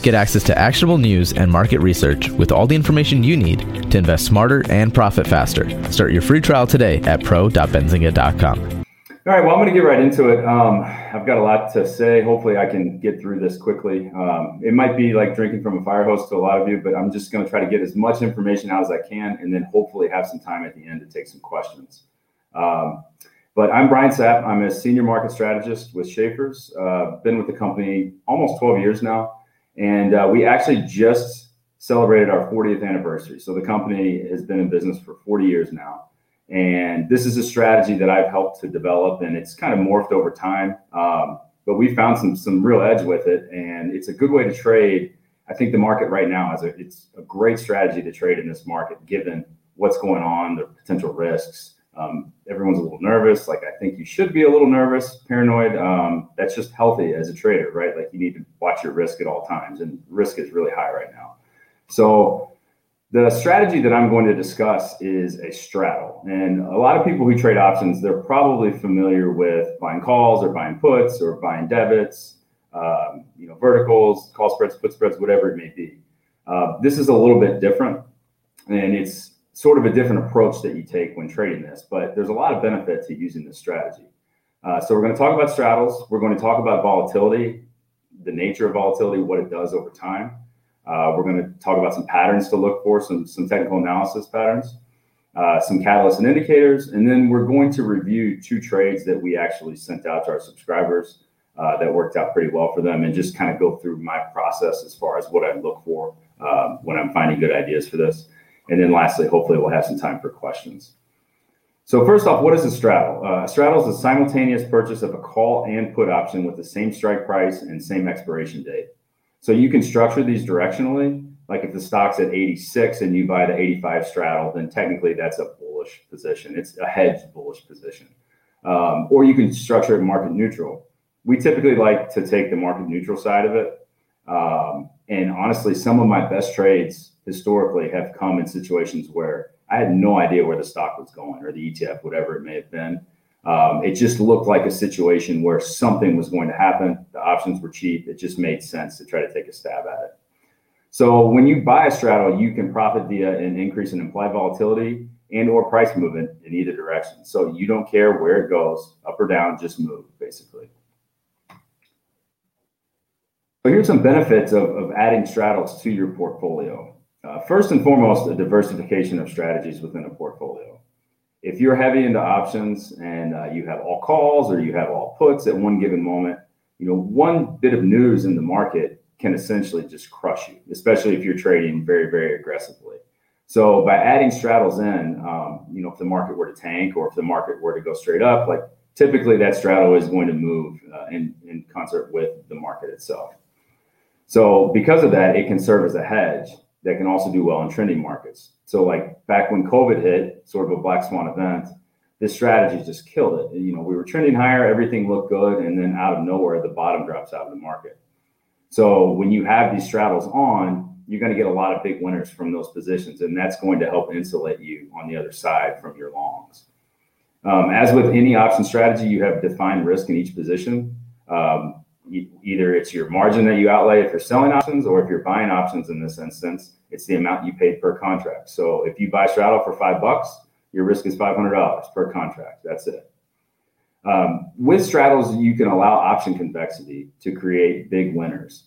Get access to actionable news and market research with all the information you need to invest smarter and profit faster. Start your free trial today at pro.benzinga.com. All right, well, I'm going to get right into it. Um, I've got a lot to say. Hopefully, I can get through this quickly. Um, it might be like drinking from a fire hose to a lot of you, but I'm just going to try to get as much information out as I can and then hopefully have some time at the end to take some questions. Um, but I'm Brian Sapp. I'm a senior market strategist with Schaeffer's. Uh, been with the company almost 12 years now. And uh, we actually just celebrated our 40th anniversary. So the company has been in business for 40 years now. And this is a strategy that I've helped to develop, and it's kind of morphed over time. Um, but we found some some real edge with it, and it's a good way to trade. I think the market right now is a it's a great strategy to trade in this market, given what's going on, the potential risks. Um, everyone's a little nervous. Like I think you should be a little nervous, paranoid. Um, that's just healthy as a trader, right? Like you need to watch your risk at all times, and risk is really high right now. So the strategy that I'm going to discuss is a straddle, and a lot of people who trade options, they're probably familiar with buying calls or buying puts or buying debits, um, you know, verticals, call spreads, put spreads, whatever it may be. Uh, this is a little bit different, and it's sort of a different approach that you take when trading this, but there's a lot of benefit to using this strategy. Uh, so we're going to talk about straddles. We're going to talk about volatility, the nature of volatility, what it does over time. Uh, we're going to talk about some patterns to look for, some, some technical analysis patterns, uh, some catalysts and indicators, and then we're going to review two trades that we actually sent out to our subscribers uh, that worked out pretty well for them and just kind of go through my process as far as what I look for um, when I'm finding good ideas for this. And then lastly, hopefully we'll have some time for questions. So first off, what is a straddle? Uh, a straddle is a simultaneous purchase of a call and put option with the same strike price and same expiration date. So you can structure these directionally. Like if the stock's at 86 and you buy the 85 straddle, then technically that's a bullish position. It's a hedged bullish position. Um, or you can structure it market neutral. We typically like to take the market neutral side of it. Um, and honestly, some of my best trades historically have come in situations where I had no idea where the stock was going or the ETF, whatever it may have been. Um, it just looked like a situation where something was going to happen. The options were cheap. It just made sense to try to take a stab at it. So when you buy a straddle, you can profit via an increase in implied volatility and or price movement in either direction. So you don't care where it goes, up or down, just move basically. So here's some benefits of, of adding straddles to your portfolio. Uh, first and foremost, a diversification of strategies within a portfolio. If you're heavy into options and uh, you have all calls or you have all puts at one given moment, you know, one bit of news in the market can essentially just crush you, especially if you're trading very, very aggressively. So by adding straddles in, um, you know, if the market were to tank or if the market were to go straight up, like typically that straddle is going to move uh, in, in concert with the market itself. So because of that, it can serve as a hedge that can also do well in trending markets. So like back when COVID hit, sort of a black swan event, this strategy just killed it. You know, we were trending higher, everything looked good, and then out of nowhere, the bottom drops out of the market. So when you have these straddles on, you're going to get a lot of big winners from those positions, and that's going to help insulate you on the other side from your longs. Um, as with any option strategy, you have defined risk in each position. Um, either it's your margin that you outlay if you're selling options or if you're buying options in this instance it's the amount you paid per contract. So if you buy straddle for five bucks your risk is $500 per contract. That's it. Um, with straddles you can allow option convexity to create big winners.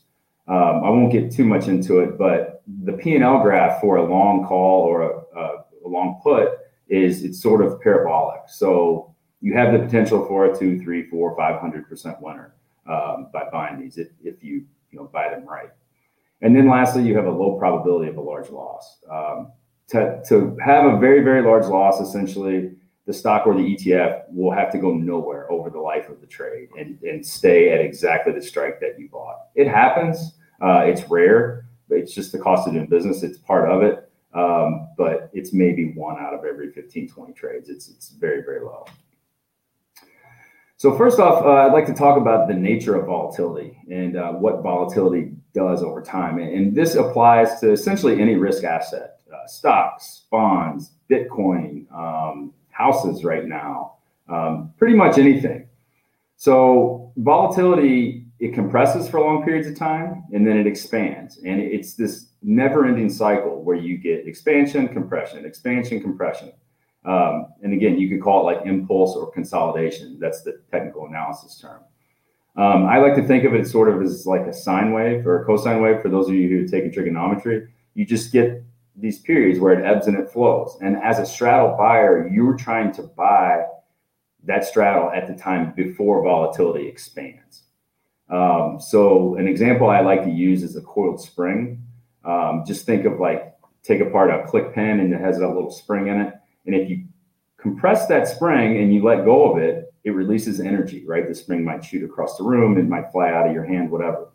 Um, i won't get too much into it but the p&l graph for a long call or a, a, long put is it's sort of parabolic. So you have the potential for a two three four five hundred percent winner um, by buying these if, if you you know buy them right. And then lastly, you have a low probability of a large loss. Um, to, to have a very, very large loss, essentially, the stock or the ETF will have to go nowhere over the life of the trade and, and stay at exactly the strike that you bought. It happens, Uh, it's rare, but it's just the cost of doing business. It's part of it. Um, but it's maybe one out of every 15, 20 trades. It's, it's very, very low. So first off, uh, I'd like to talk about the nature of volatility and uh, what volatility does over time. And this applies to essentially any risk asset, uh, stocks, bonds, Bitcoin, um, houses right now, um, pretty much anything. So volatility, it compresses for long periods of time and then it expands. And it's this never ending cycle where you get expansion, compression, expansion, compression. Um, and again, you could call it like impulse or consolidation. That's the technical analysis term. Um, I like to think of it sort of as like a sine wave or a cosine wave for those of you who take trigonometry. You just get these periods where it ebbs and it flows. And as a straddle buyer, you're trying to buy that straddle at the time before volatility expands. Um, so an example I like to use is a coiled spring. Um, just think of like take apart a click pen and it has a little spring in it. And if you compress that spring and you let go of it, it releases energy, right? The spring might shoot across the room, it might fly out of your hand, whatever.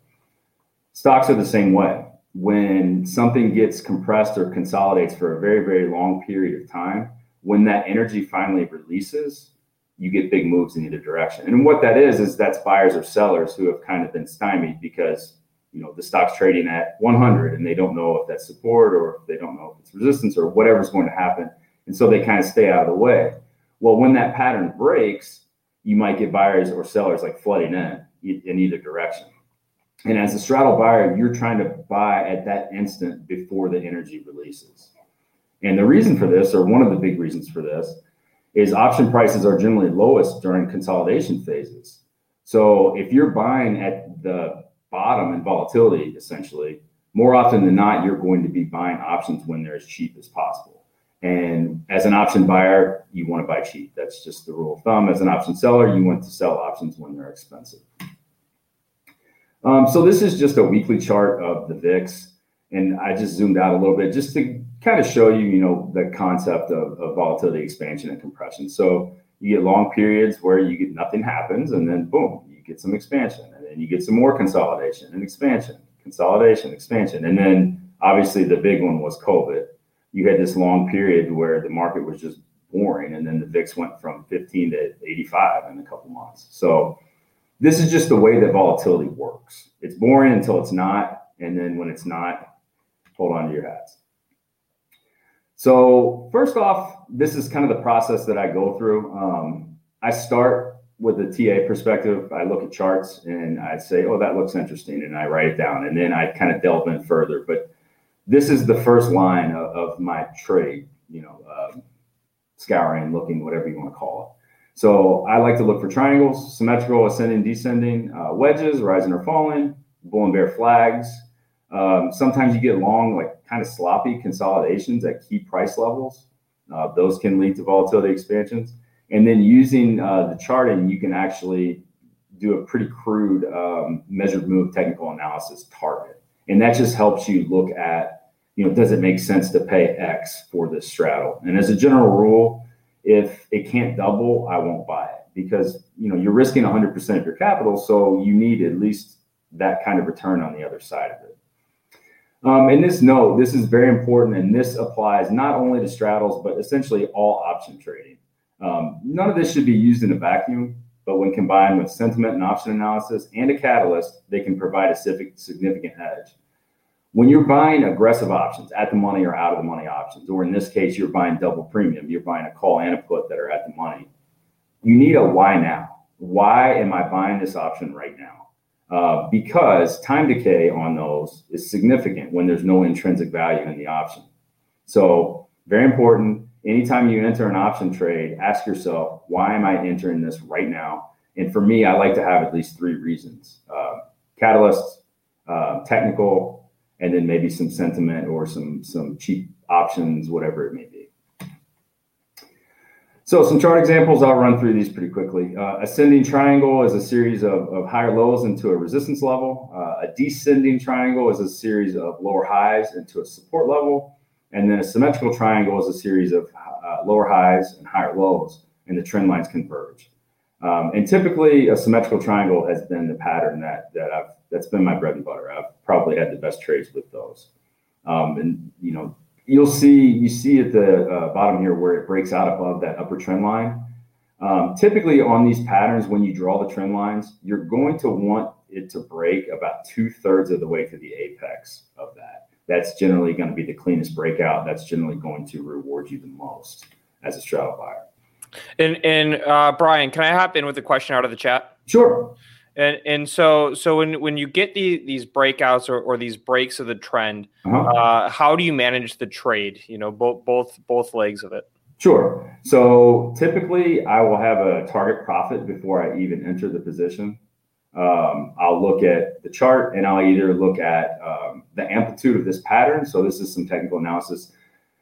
Stocks are the same way. When something gets compressed or consolidates for a very, very long period of time, when that energy finally releases, you get big moves in either direction. And what that is, is that's buyers or sellers who have kind of been stymied because you know the stock's trading at 100 and they don't know if that's support or if they don't know if it's resistance or whatever's going to happen and so they kind of stay out of the way. Well when that pattern breaks you might get buyers or sellers like flooding in in either direction. And as a straddle buyer you're trying to buy at that instant before the energy releases. And the reason for this or one of the big reasons for this is option prices are generally lowest during consolidation phases. So if you're buying at the bottom in volatility, essentially, more often than not, you're going to be buying options when they're as cheap as possible. And as an option buyer, you want to buy cheap. That's just the rule of thumb. As an option seller, you want to sell options when they're expensive. Um, so this is just a weekly chart of the VIX, and I just zoomed out a little bit just to kind of show you, you know, the concept of, of volatility expansion and compression. So you get long periods where you get nothing happens, and then boom, you get some expansion and then you get some more consolidation and expansion, consolidation, expansion. And then obviously the big one was COVID. You had this long period where the market was just boring, and then the VIX went from 15 to 85 in a couple months. So this is just the way that volatility works. It's boring until it's not, and then when it's not, hold on to your hats. So first off, this is kind of the process that I go through. Um, I start with a TA perspective, I look at charts and I say, oh, that looks interesting. And I write it down. And then I kind of delve in further. But this is the first line of, of my trade, you know, um, scouring, looking, whatever you want to call it. So I like to look for triangles, symmetrical, ascending, descending, uh, wedges, rising or falling, bull and bear flags. Um, sometimes you get long, like kind of sloppy consolidations at key price levels. Uh, those can lead to volatility expansions. And then using uh, the charting, you can actually do a pretty crude um, measured move technical analysis target. And that just helps you look at, you know, does it make sense to pay X for this straddle? And as a general rule, if it can't double, I won't buy it because, you know, you're risking 100% of your capital. So you need at least that kind of return on the other side of it. Um, and this note, this is very important, and this applies not only to straddles, but essentially all option trading. Um, none of this should be used in a vacuum, but when combined with sentiment and option analysis and a catalyst, they can provide a significant edge. When you're buying aggressive options, at the money or out of the money options, or in this case, you're buying double premium, you're buying a call and a put that are at the money, you need a why now. Why am I buying this option right now? Uh, because time decay on those is significant when there's no intrinsic value in the option. So, very important anytime you enter an option trade, ask yourself, why am I entering this right now? And for me, I like to have at least three reasons uh, catalysts, uh, technical, and then maybe some sentiment or some, some cheap options, whatever it may be. So some chart examples, I'll run through these pretty quickly. Uh, ascending triangle is a series of, of higher lows into a resistance level. Uh, a descending triangle is a series of lower highs into a support level. And then a symmetrical triangle is a series of uh, lower highs and higher lows, and the trend lines converge. Um, and typically, a symmetrical triangle has been the pattern that, that I've That's been my bread and butter. I've probably had the best trades with those. Um, and you know, you'll see you see at the uh, bottom here where it breaks out above that upper trend line. Um, typically on these patterns, when you draw the trend lines, you're going to want it to break about two thirds of the way to the apex of that. That's generally going to be the cleanest breakout. That's generally going to reward you the most as a straddle buyer. And and uh, Brian, can I hop in with a question out of the chat? Sure. And and so so when when you get the, these breakouts or, or these breaks of the trend, uh-huh. uh, how do you manage the trade? You know, both both both legs of it. Sure. So typically, I will have a target profit before I even enter the position. Um, I'll look at the chart and I'll either look at um, the amplitude of this pattern. So this is some technical analysis.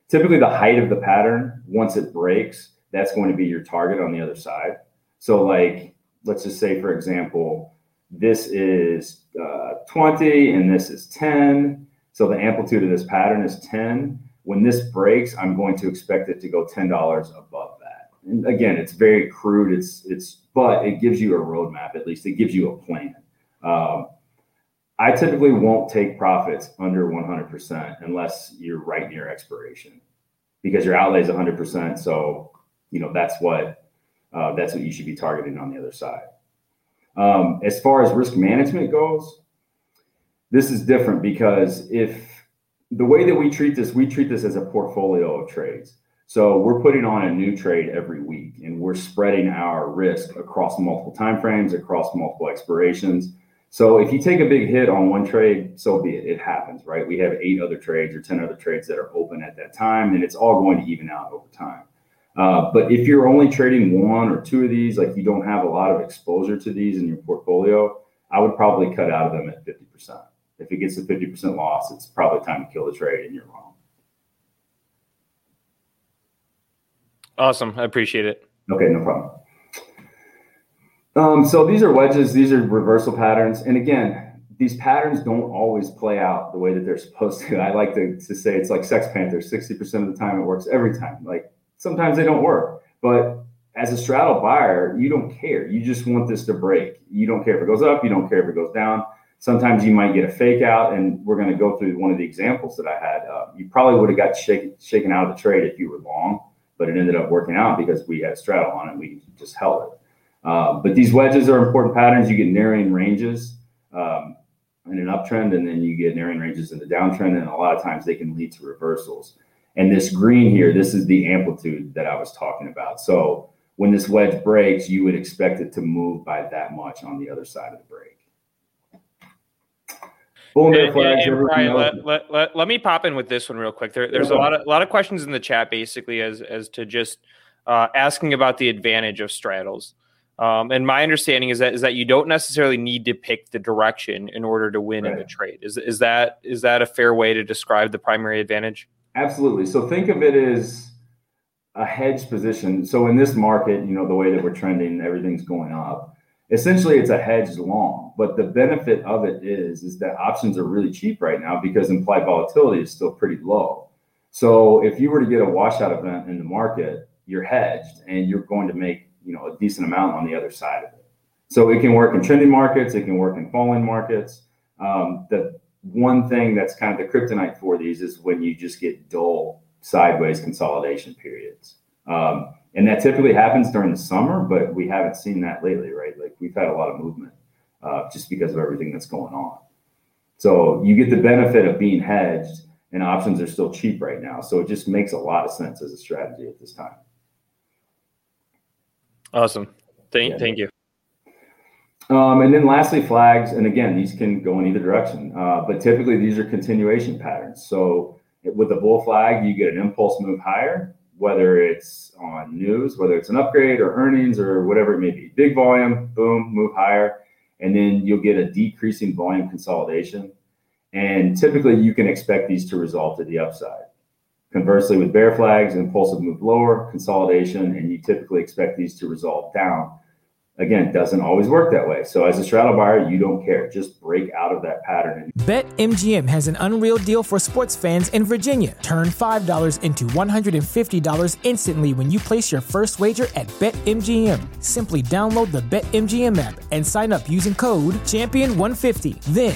Typically, the height of the pattern once it breaks, that's going to be your target on the other side. So like let's just say, for example, this is uh, 20 and this is 10. So the amplitude of this pattern is 10. When this breaks, I'm going to expect it to go $10 above again, it's very crude. It's it's but it gives you a roadmap. At least it gives you a plan. Um, I typically won't take profits under 100% unless you're right near expiration, because your outlay is 100%. So you know that's what uh, that's what you should be targeting on the other side. Um, as far as risk management goes, this is different because if the way that we treat this, we treat this as a portfolio of trades. So we're putting on a new trade every week and we're spreading our risk across multiple timeframes, across multiple expirations. So if you take a big hit on one trade, so be it. It happens, right? We have eight other trades or 10 other trades that are open at that time, and it's all going to even out over time. Uh, but if you're only trading one or two of these, like you don't have a lot of exposure to these in your portfolio, I would probably cut out of them at 50%. If it gets to 50% loss, it's probably time to kill the trade and you're wrong. Awesome. I appreciate it. Okay, no problem. Um, so these are wedges, these are reversal patterns. And again, these patterns don't always play out the way that they're supposed to. I like to, to say it's like Sex Panthers 60% of the time it works every time. Like sometimes they don't work. But as a straddle buyer, you don't care. You just want this to break. You don't care if it goes up. You don't care if it goes down. Sometimes you might get a fake out, and we're going to go through one of the examples that I had. Uh, you probably would have got shaken, shaken out of the trade if you were long, but it ended up working out because we had straddle on it. We just held it. Uh, but these wedges are important patterns. You get narrowing ranges um, in an uptrend, and then you get narrowing ranges in the downtrend, and a lot of times they can lead to reversals. And this green here, this is the amplitude that I was talking about. So when this wedge breaks, you would expect it to move by that much on the other side of the break. And, flags, and, and Brian, let, let, let, let, me pop in with this one real quick. There, there's a lot of a lot of questions in the chat, basically, as as to just uh, asking about the advantage of straddles. Um, and my understanding is that is that you don't necessarily need to pick the direction in order to win right. in a trade. Is is that is that a fair way to describe the primary advantage? Absolutely. So think of it as a hedge position. So in this market, you know, the way that we're trending, everything's going up. Essentially, it's a hedged long. But the benefit of it is, is that options are really cheap right now because implied volatility is still pretty low. So if you were to get a washout event in the market, you're hedged and you're going to make, you know, a decent amount on the other side of it. So it can work in trending markets, it can work in falling markets. Um, the one thing that's kind of the kryptonite for these is when you just get dull sideways consolidation periods. Um, and that typically happens during the summer, but we haven't seen that lately, right? Like we've had a lot of movement uh, just because of everything that's going on. So you get the benefit of being hedged, and options are still cheap right now. So it just makes a lot of sense as a strategy at this time. Awesome. Thank, yeah. thank you. Um, and then lastly, flags. And again, these can go in either direction, uh, but typically these are continuation patterns. So with a bull flag, you get an impulse move higher, whether it's on news, whether it's an upgrade or earnings or whatever it may be. Big volume, boom, move higher. And then you'll get a decreasing volume consolidation. And typically you can expect these to result to the upside. Conversely, with bear flags, impulsive move lower, consolidation, and you typically expect these to resolve down Again, it doesn't always work that way. So as a straddle buyer, you don't care. Just break out of that pattern. BetMGM has an unreal deal for sports fans in Virginia. Turn $5 into $150 instantly when you place your first wager at BetMGM. Simply download the BetMGM app and sign up using code Champion150. Then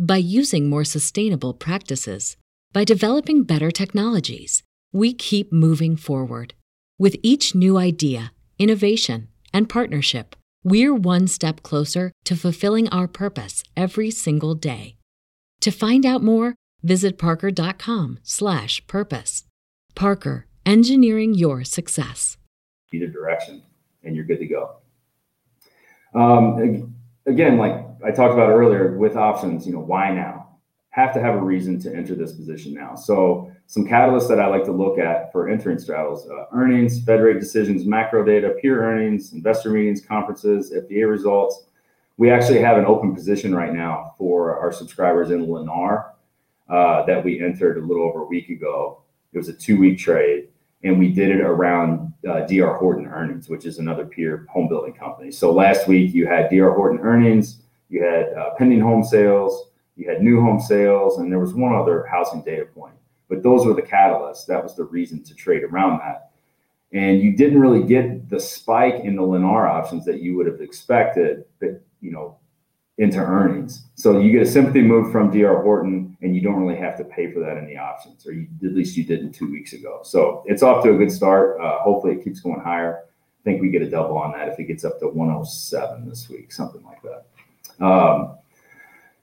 by using more sustainable practices, by developing better technologies, we keep moving forward. With each new idea, innovation, and partnership, we're one step closer to fulfilling our purpose every single day. To find out more, visit parker.com/purpose. Parker, engineering your success. Either direction, and you're good to go. Um, again, like I talked about earlier with options, you know, why now? Have to have a reason to enter this position now. So some catalysts that I like to look at for entering straddles, uh, earnings, Fed rate decisions, macro data, peer earnings, investor meetings, conferences, FDA results. We actually have an open position right now for our subscribers in Lennar uh, that we entered a little over a week ago. It was a two week trade and we did it around uh, DR Horton earnings, which is another peer home building company. So last week you had DR Horton earnings, you had uh, pending home sales, you had new home sales, and there was one other housing data point. But those were the catalysts. That was the reason to trade around that. And you didn't really get the spike in the Lennar options that you would have expected, but you know, into earnings. So you get a sympathy move from DR Horton, and you don't really have to pay for that in the options, or you, at least you didn't two weeks ago. So it's off to a good start. Uh, hopefully, it keeps going higher. I think we get a double on that if it gets up to 107 this week, something like that. Um,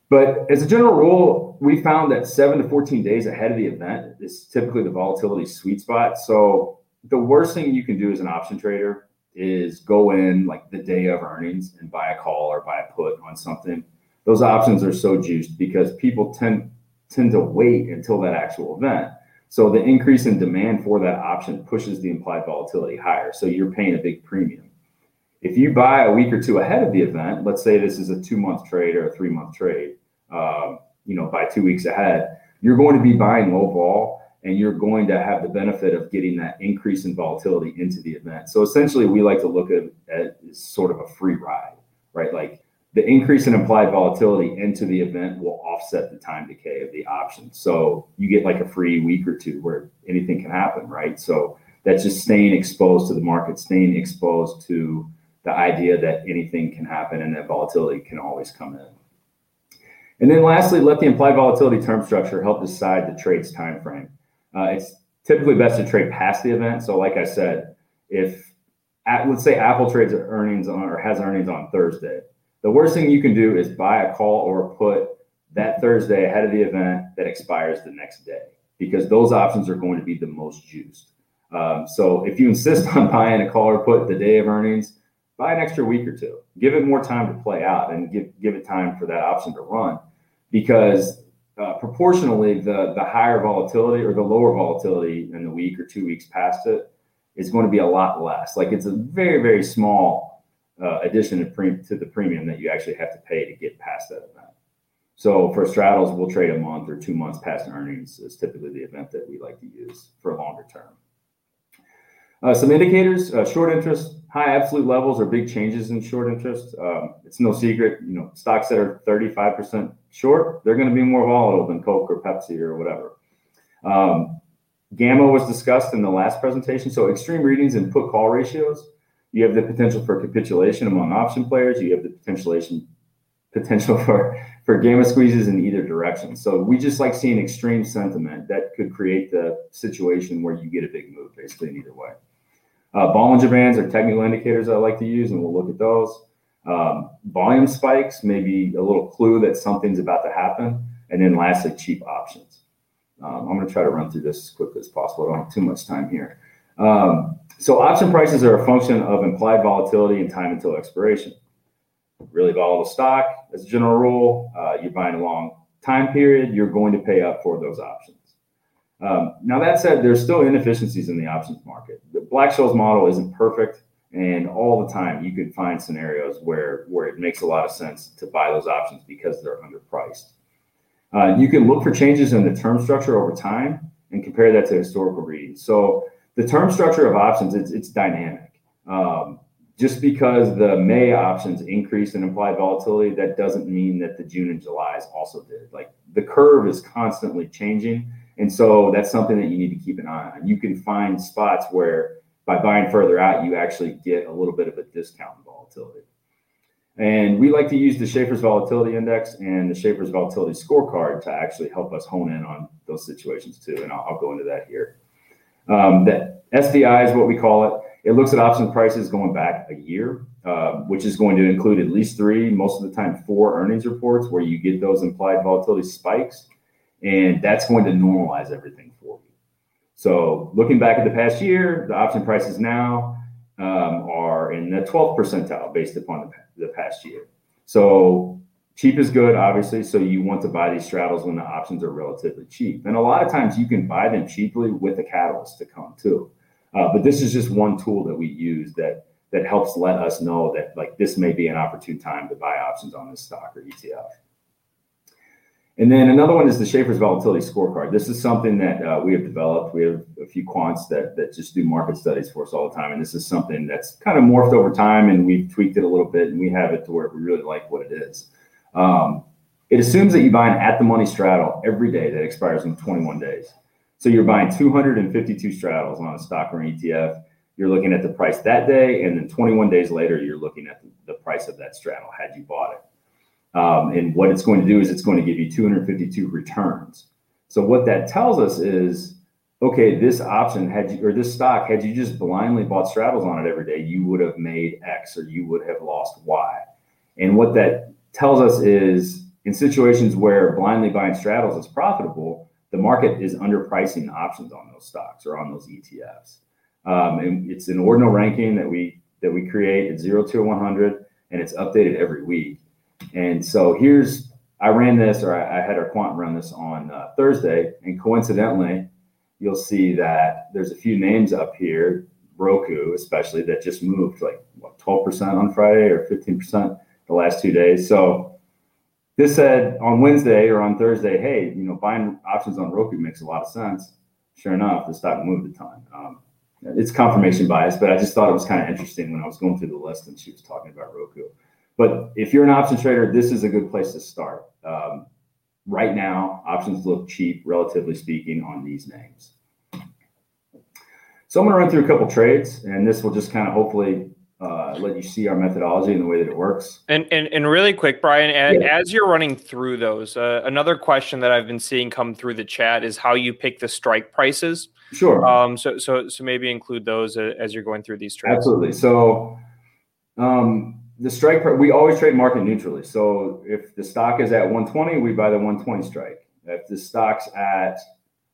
but as a general rule, we found that seven to 14 days ahead of the event is typically the volatility sweet spot. So the worst thing you can do as an option trader is go in like the day of earnings and buy a call or buy a put on something. Those options are so juiced because people tend tend to wait until that actual event. So the increase in demand for that option pushes the implied volatility higher. So you're paying a big premium. If you buy a week or two ahead of the event, let's say this is a two month trade or a three month trade, um, you know, by two weeks ahead, you're going to be buying low vol and you're going to have the benefit of getting that increase in volatility into the event. So essentially, we like to look at as sort of a free ride, right? Like the increase in implied volatility into the event will offset the time decay of the option. So you get like a free week or two where anything can happen, right? So that's just staying exposed to the market, staying exposed to the idea that anything can happen and that volatility can always come in. And then lastly, let the implied volatility term structure help decide the trade's time frame. Uh, it's typically best to trade past the event. So, like I said, if at, let's say Apple trades earnings on or has earnings on Thursday, the worst thing you can do is buy a call or a put that Thursday ahead of the event that expires the next day because those options are going to be the most juiced. Um, so if you insist on buying a call or put the day of earnings, buy an extra week or two. Give it more time to play out and give give it time for that option to run, because uh, proportionally, the the higher volatility or the lower volatility in the week or two weeks past it is going to be a lot less. Like it's a very very small uh, addition to, pre- to the premium that you actually have to pay to get past that event. So for straddles, we'll trade a month or two months past earnings is typically the event that we like to use for longer term. Uh, some indicators: uh, short interest, high absolute levels, or big changes in short interest. Um, it's no secret, you know, stocks that are 35% short, they're going to be more volatile than Coke or Pepsi or whatever. Um, gamma was discussed in the last presentation. So extreme readings and put call ratios. You have the potential for capitulation among option players. You have the potential for for gamma squeezes in either direction. So we just like seeing extreme sentiment that could create the situation where you get a big move, basically in either way. Uh, Bollinger Bands are technical indicators I like to use, and we'll look at those. Um, volume spikes may be a little clue that something's about to happen. And then lastly, cheap options. Um, I'm going to try to run through this as quickly as possible. I don't have too much time here. Um, so option prices are a function of implied volatility and time until expiration really volatile stock, as a general rule, uh, you're buying a long time period, you're going to pay up for those options. Um, now, that said, there's still inefficiencies in the options market. The Black Scholes model isn't perfect, and all the time you could find scenarios where, where it makes a lot of sense to buy those options because they're underpriced. Uh, you can look for changes in the term structure over time and compare that to historical readings. So, the term structure of options, it's, it's dynamic. Um, just because the May options increased in implied volatility, that doesn't mean that the June and July's also did. Like the curve is constantly changing. And so that's something that you need to keep an eye on. You can find spots where by buying further out, you actually get a little bit of a discount in volatility. And we like to use the Schaeffer's Volatility Index and the Schaeffer's Volatility Scorecard to actually help us hone in on those situations too. And I'll, I'll go into that here. Um, that SVI is what we call it. It looks at option prices going back a year, uh, which is going to include at least three, most of the time four earnings reports where you get those implied volatility spikes. And that's going to normalize everything for you. So looking back at the past year, the option prices now um, are in the 12th percentile based upon the, the past year. So cheap is good, obviously. So you want to buy these straddles when the options are relatively cheap. And a lot of times you can buy them cheaply with a catalyst to come too. Uh, but this is just one tool that we use that that helps let us know that like this may be an opportune time to buy options on this stock or ETF. And then another one is the Schaeffer's Volatility Scorecard. This is something that uh, we have developed. We have a few quants that that just do market studies for us all the time, and this is something that's kind of morphed over time, and we've tweaked it a little bit, and we have it to where we really like what it is. Um, it assumes that you buy an at the money straddle every day that expires in 21 days. So you're buying 252 straddles on a stock or an ETF. You're looking at the price that day, and then 21 days later, you're looking at the, price of that straddle had you bought it. Um, and what it's going to do is it's going to give you 252 returns. So what that tells us is, okay, this option had you or this stock had you just blindly bought straddles on it every day, you would have made X or you would have lost Y. And what that tells us is in situations where blindly buying straddles is profitable, the market is underpricing options on those stocks or on those ETFs. Um, and it's an ordinal ranking that we that we create at zero to 100, and it's updated every week. And so here's I ran this, or I, I had our quant run this on uh, Thursday, and coincidentally, you'll see that there's a few names up here, Roku especially, that just moved like what 12% on Friday or 15% the last two days. So this said on Wednesday or on Thursday, hey, you know, buying options on Roku makes a lot of sense. Sure enough, the stock moved a ton. Um, it's confirmation bias, but I just thought it was kind of interesting when I was going through the list and she was talking about Roku. But if you're an options trader, this is a good place to start. Um, right now, options look cheap, relatively speaking, on these names. So I'm going to run through a couple trades, and this will just kind of hopefully uh, let you see our methodology and the way that it works. And and, and really quick, Brian, as, yeah. as you're running through those, uh, another question that I've been seeing come through the chat is how you pick the strike prices. Sure. Um. So so so maybe include those uh, as you're going through these trades. Absolutely. So, um, the strike we always trade market neutrally. So if the stock is at 120, we buy the 120 strike. If the stock's at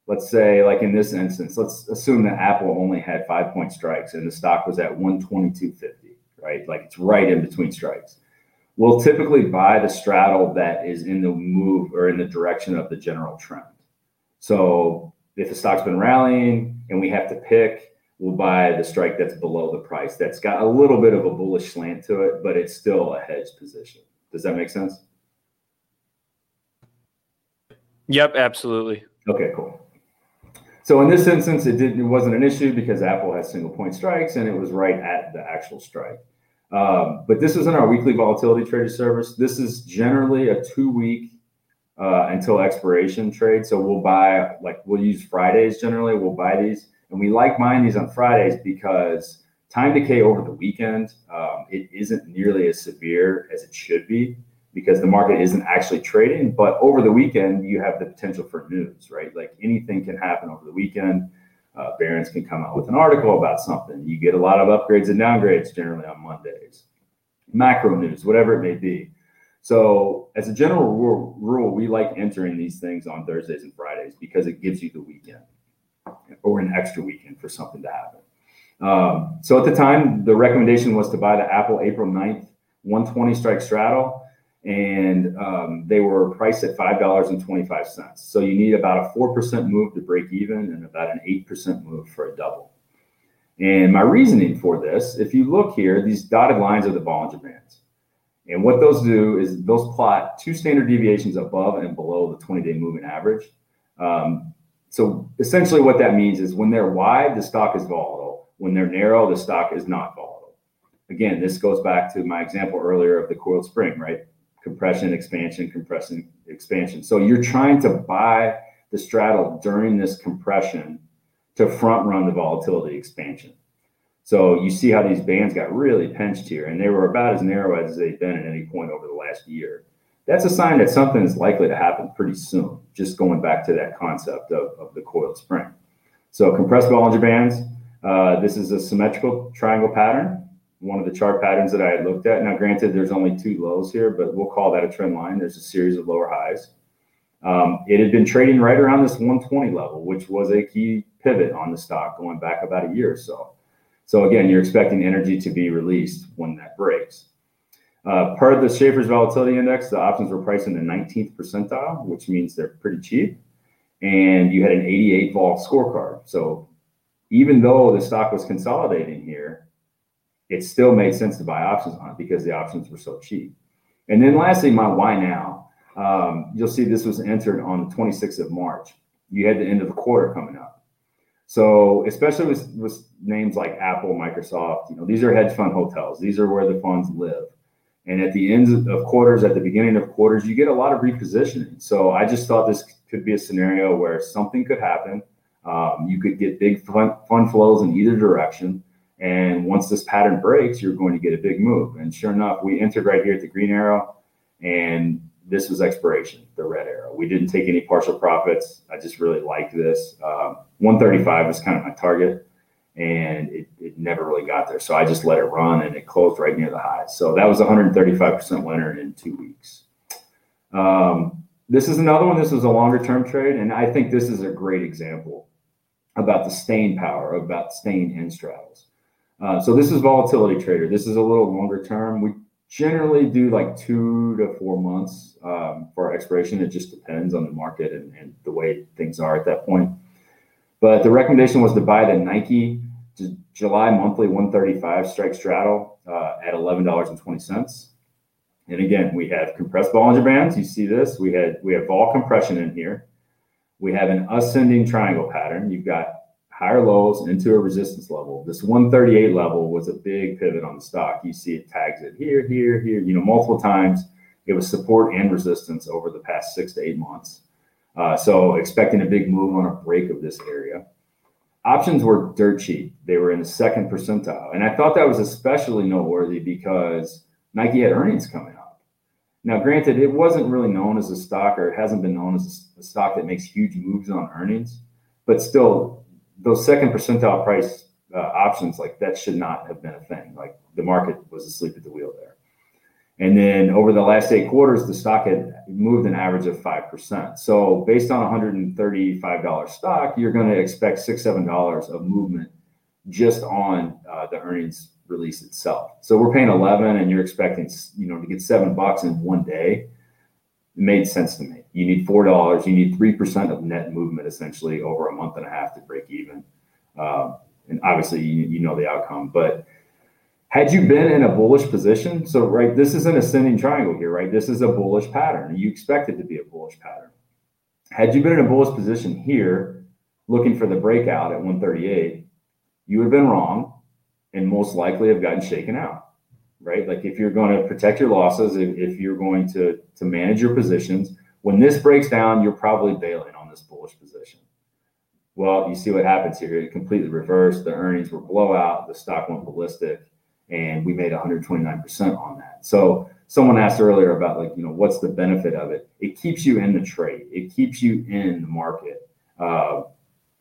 let's say like in this instance let's assume that apple only had five point strikes and the stock was at 122.50 right like it's right in between strikes we'll typically buy the straddle that is in the move or in the direction of the general trend so if the stock's been rallying and we have to pick we'll buy the strike that's below the price that's got a little bit of a bullish slant to it but it's still a hedge position does that make sense yep absolutely okay cool so in this instance, it didn't it wasn't an issue because Apple has single point strikes and it was right at the actual strike. Um, but this isn't our weekly volatility trading service. This is generally a two week uh, until expiration trade. So we'll buy like we'll use Fridays generally. We'll buy these and we like buying these on Fridays because time decay over the weekend um, it isn't nearly as severe as it should be. because the market isn't actually trading. But over the weekend, you have the potential for news, right? Like anything can happen over the weekend. Uh, can come out with an article about something. You get a lot of upgrades and downgrades generally on Mondays. Macro news, whatever it may be. So, as a general rule, we like entering these things on Thursdays and Fridays because it gives you the weekend or an extra weekend for something to happen. Um, so, at the time, the recommendation was to buy the Apple April 9th 120 strike straddle, and um, they were priced at $5.25. So, you need about a 4% move to break even and about an 8% move for a double. And my reasoning for this, if you look here, these dotted lines are the Bollinger Bands. And what those do is those plot two standard deviations above and below the 20 day moving average. Um, so essentially, what that means is when they're wide, the stock is volatile. When they're narrow, the stock is not volatile. Again, this goes back to my example earlier of the coiled spring, right? Compression, expansion, compression, expansion. So you're trying to buy the straddle during this compression to front run the volatility expansion. So you see how these bands got really pinched here, and they were about as narrow as they've been at any point over the last year. That's a sign that something is likely to happen pretty soon, just going back to that concept of, of the coiled spring. So compressed Bollinger Bands, uh, this is a symmetrical triangle pattern, one of the chart patterns that I had looked at. Now, granted, there's only two lows here, but we'll call that a trend line. There's a series of lower highs. Um, it had been trading right around this 120 level, which was a key pivot on the stock going back about a year or so. So again, you're expecting energy to be released when that breaks. Uh, of the Schaeffer's Volatility Index, the options were priced in the 19th percentile, which means they're pretty cheap. And you had an 88 vol scorecard. So even though the stock was consolidating here, it still made sense to buy options on it because the options were so cheap. And then lastly, my why now. Um, you'll see this was entered on the 26th of March. You had the end of the quarter coming up. So especially with, with names like Apple, Microsoft, you know, these are hedge fund hotels. These are where the funds live. And at the end of quarters, at the beginning of quarters, you get a lot of repositioning. So I just thought this could be a scenario where something could happen. Um, you could get big fund, fund flows in either direction. And once this pattern breaks, you're going to get a big move. And sure enough, we entered right here at the green arrow, and this was expiration, the red arrow. We didn't take any partial profits. I just really liked this. Um, 135 was kind of my target, and it, it never really got there. So I just let it run, and it closed right near the high. So that was 135% winner in two weeks. Um, this is another one. This is a longer term trade, and I think this is a great example about the staying power, about staying in straddles. Uh, so this is volatility trader. This is a little longer term. We generally do like two to four months um, for expiration. It just depends on the market and, and, the way things are at that point. But the recommendation was to buy the Nike July monthly 135 strike straddle uh, at $11.20. And again, we have compressed Bollinger Bands. You see this. We had we have vol compression in here. We have an ascending triangle pattern. You've got higher lows into a resistance level. This 138 level was a big pivot on the stock. You see it tags it here, here, here, you know, multiple times. It was support and resistance over the past six to eight months. Uh, so expecting a big move on a break of this area. Options were dirt cheap. They were in the second percentile. And I thought that was especially noteworthy because Nike had earnings coming up. Now, granted, it wasn't really known as a stock or it hasn't been known as a stock that makes huge moves on earnings, but still, those second percentile price uh, options, like that should not have been a thing. Like the market was asleep at the wheel there. And then over the last eight quarters, the stock had moved an average of 5%. So based on $135 stock, you're going to expect six, $7 of movement just on uh, the earnings release itself. So we're paying 11 and you're expecting, you know, to get seven bucks in one day. It made sense to me. You need four dollars. You need three percent of net movement essentially over a month and a half to break even. Uh, and obviously, you, you know the outcome. But had you been in a bullish position, so right, this is an ascending triangle here, right? This is a bullish pattern. You expect it to be a bullish pattern. Had you been in a bullish position here, looking for the breakout at 138, you would have been wrong and most likely have gotten shaken out right? Like if you're going to protect your losses, if, if, you're going to to manage your positions, when this breaks down, you're probably bailing on this bullish position. Well, you see what happens here. It completely reversed. The earnings were blowout. The stock went ballistic, and we made 129% on that. So someone asked earlier about like you know what's the benefit of it? It keeps you in the trade. It keeps you in the market uh,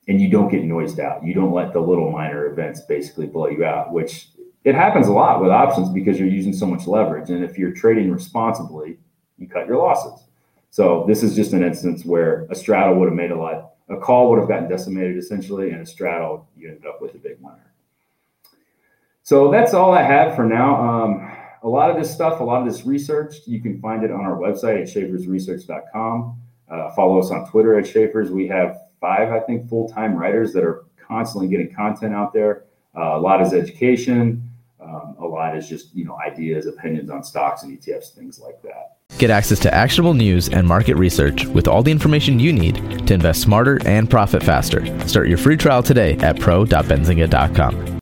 and you don't get noised out. You don't let the little minor events basically blow you out which it happens a lot with options because you're using so much leverage. And if you're trading responsibly you cut your losses. So this is just an instance where a straddle would have made a lot a call would have gotten decimated essentially and a straddle you ended up with a big winner so that's all i have for now um, a lot of this stuff, a lot of this research, you can find it on our website at schaeffersresearch.com. Uh, follow us on Twitter at Schaeffer's. We have five, I think, full time writers that are constantly getting content out there. Uh, a lot is education. Um, a lot is just you know ideas, opinions on stocks and ETFs, things like that. Get access to actionable news and market research with all the information you need to invest smarter and profit faster. Start your free trial today at pro.benzinga.com.